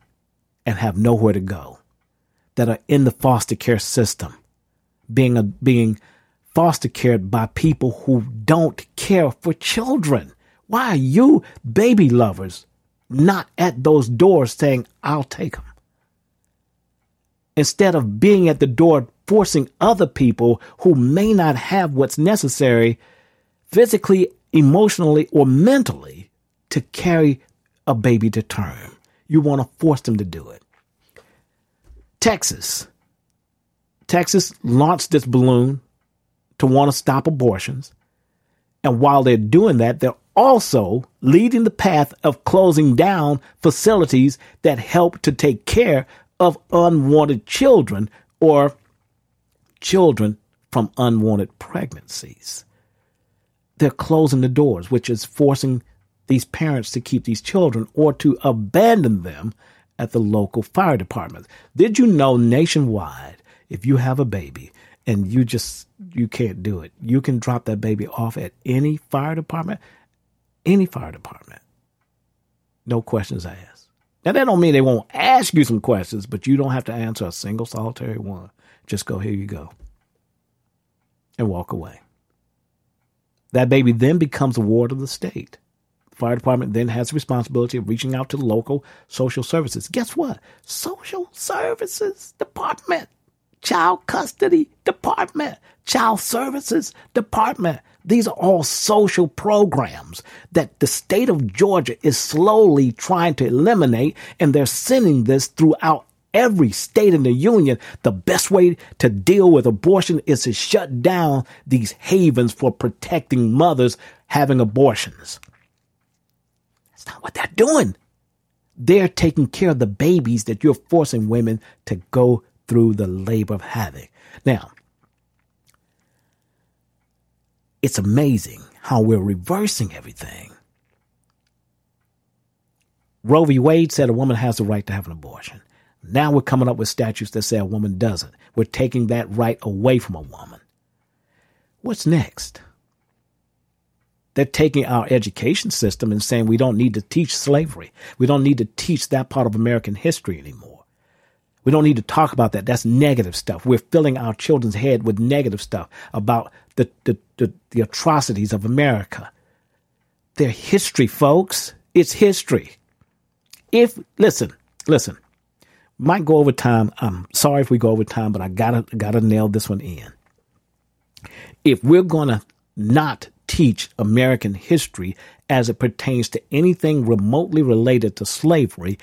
and have nowhere to go, that are in the foster care system, being a, being foster cared by people who don't care for children. Why are you baby lovers not at those doors saying, I'll take them? Instead of being at the door forcing other people who may not have what's necessary physically, emotionally, or mentally to carry a baby to term. You want to force them to do it. Texas. Texas launched this balloon to want to stop abortions. And while they're doing that, they're also leading the path of closing down facilities that help to take care of unwanted children or children from unwanted pregnancies. They're closing the doors, which is forcing these parents to keep these children or to abandon them at the local fire department. Did you know nationwide, if you have a baby and you just you can't do it, you can drop that baby off at any fire department, any fire department. No questions asked. Now that don't mean they won't ask you some questions, but you don't have to answer a single solitary one. Just go, here you go. And walk away. That baby then becomes a ward of the state. Fire department then has the responsibility of reaching out to the local social services. Guess what? Social services department, child custody department, child services department. These are all social programs that the state of Georgia is slowly trying to eliminate, and they're sending this throughout every state in the union, the best way to deal with abortion is to shut down these havens for protecting mothers having abortions. That's not what they're doing. They're taking care of the babies that you're forcing women to go through the labor of having. Now, it's amazing how we're reversing everything. Roe v. Wade said a woman has the right to have an abortion. Now we're coming up with statutes that say a woman doesn't. We're taking that right away from a woman. What's next? They're taking our education system and saying we don't need to teach slavery. We don't need to teach that part of American history anymore. We don't need to talk about that. That's negative stuff. We're filling our children's head with negative stuff about the, the, the, the atrocities of America. They're history, folks. It's history. If, listen, listen, might go over time. I'm sorry if we go over time, but I gotta gotta nail this one in. If we're gonna not teach American history as it pertains to anything remotely related to slavery,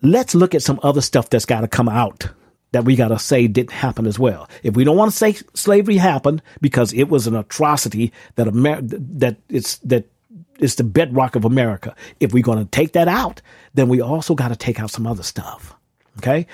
let's look at some other stuff that's got to come out that we got to say didn't happen as well. If we don't want to say slavery happened because it was an atrocity that Amer- that it's that it's the bedrock of America. If we're going to take that out, then we also got to take out some other stuff. Okay?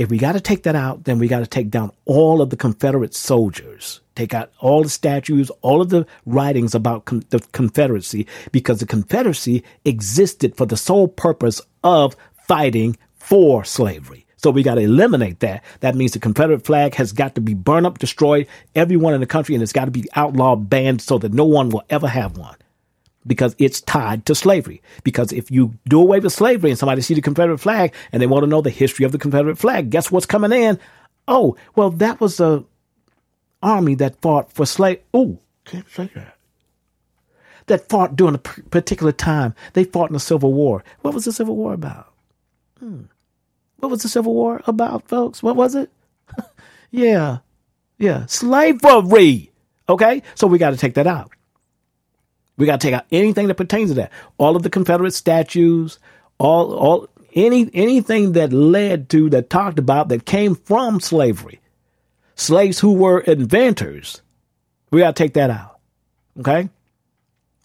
If we got to take that out, then we got to take down all of the Confederate soldiers, take out all the statues, all of the writings about con- the Confederacy, because the Confederacy existed for the sole purpose of fighting for slavery. So we got to eliminate that. That means the Confederate flag has got to be burned up, destroyed, everyone in the country, and it's got to be outlawed, banned, so that no one will ever have one because it's tied to slavery. Because if you do away with slavery and somebody see the Confederate flag and they want to know the history of the Confederate flag, guess what's coming in? Oh, well, that was a army that fought for slave. Oh, can't say that. That fought during a particular time. They fought in the Civil War. What was the Civil War about? Hmm. What was the Civil War about, folks? What was it? yeah, yeah, slavery. Okay, so we got to take that out. We got to take out anything that pertains to that. All of the Confederate statues, all, all, any, anything that led to, that talked about, that came from slavery. Slaves who were inventors. We got to take that out. Okay?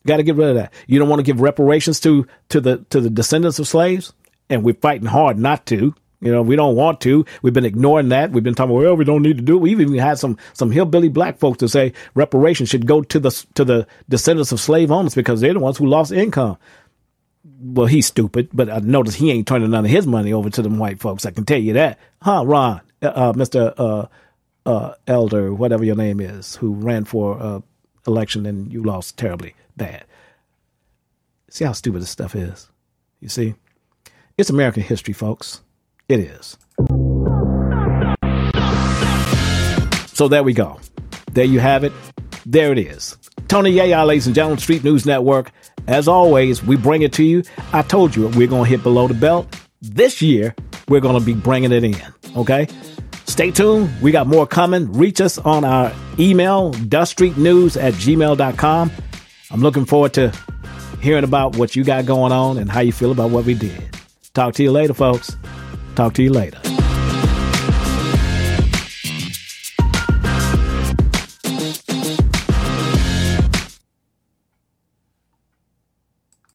Got to get rid of that. You don't want to give reparations to, to the, to the descendants of slaves? And we're fighting hard not to. You know, we don't want to. We've been ignoring that. We've been talking, well, we don't need to do it. We've even had some some hillbilly black folks to say reparations should go to the to the descendants of slave owners because they're the ones who lost income. Well, he's stupid, but I notice he ain't turning none of his money over to them white folks. I can tell you that, huh, Ron, uh, uh Mister uh, uh, Elder, whatever your name is, who ran for uh, election and you lost terribly bad. See how stupid this stuff is. You see, it's American history, folks. It is. So there we go. There you have it. There it is. Tony Yaya, ladies and gentlemen, Street News Network. As always, we bring it to you. I told you we're going to hit below the belt. This year, we're going to be bringing it in. Okay? Stay tuned. We got more coming. Reach us on our email, duststreetnews at gmail.com. I'm looking forward to hearing about what you got going on and how you feel about what we did. Talk to you later, folks. Talk to you later.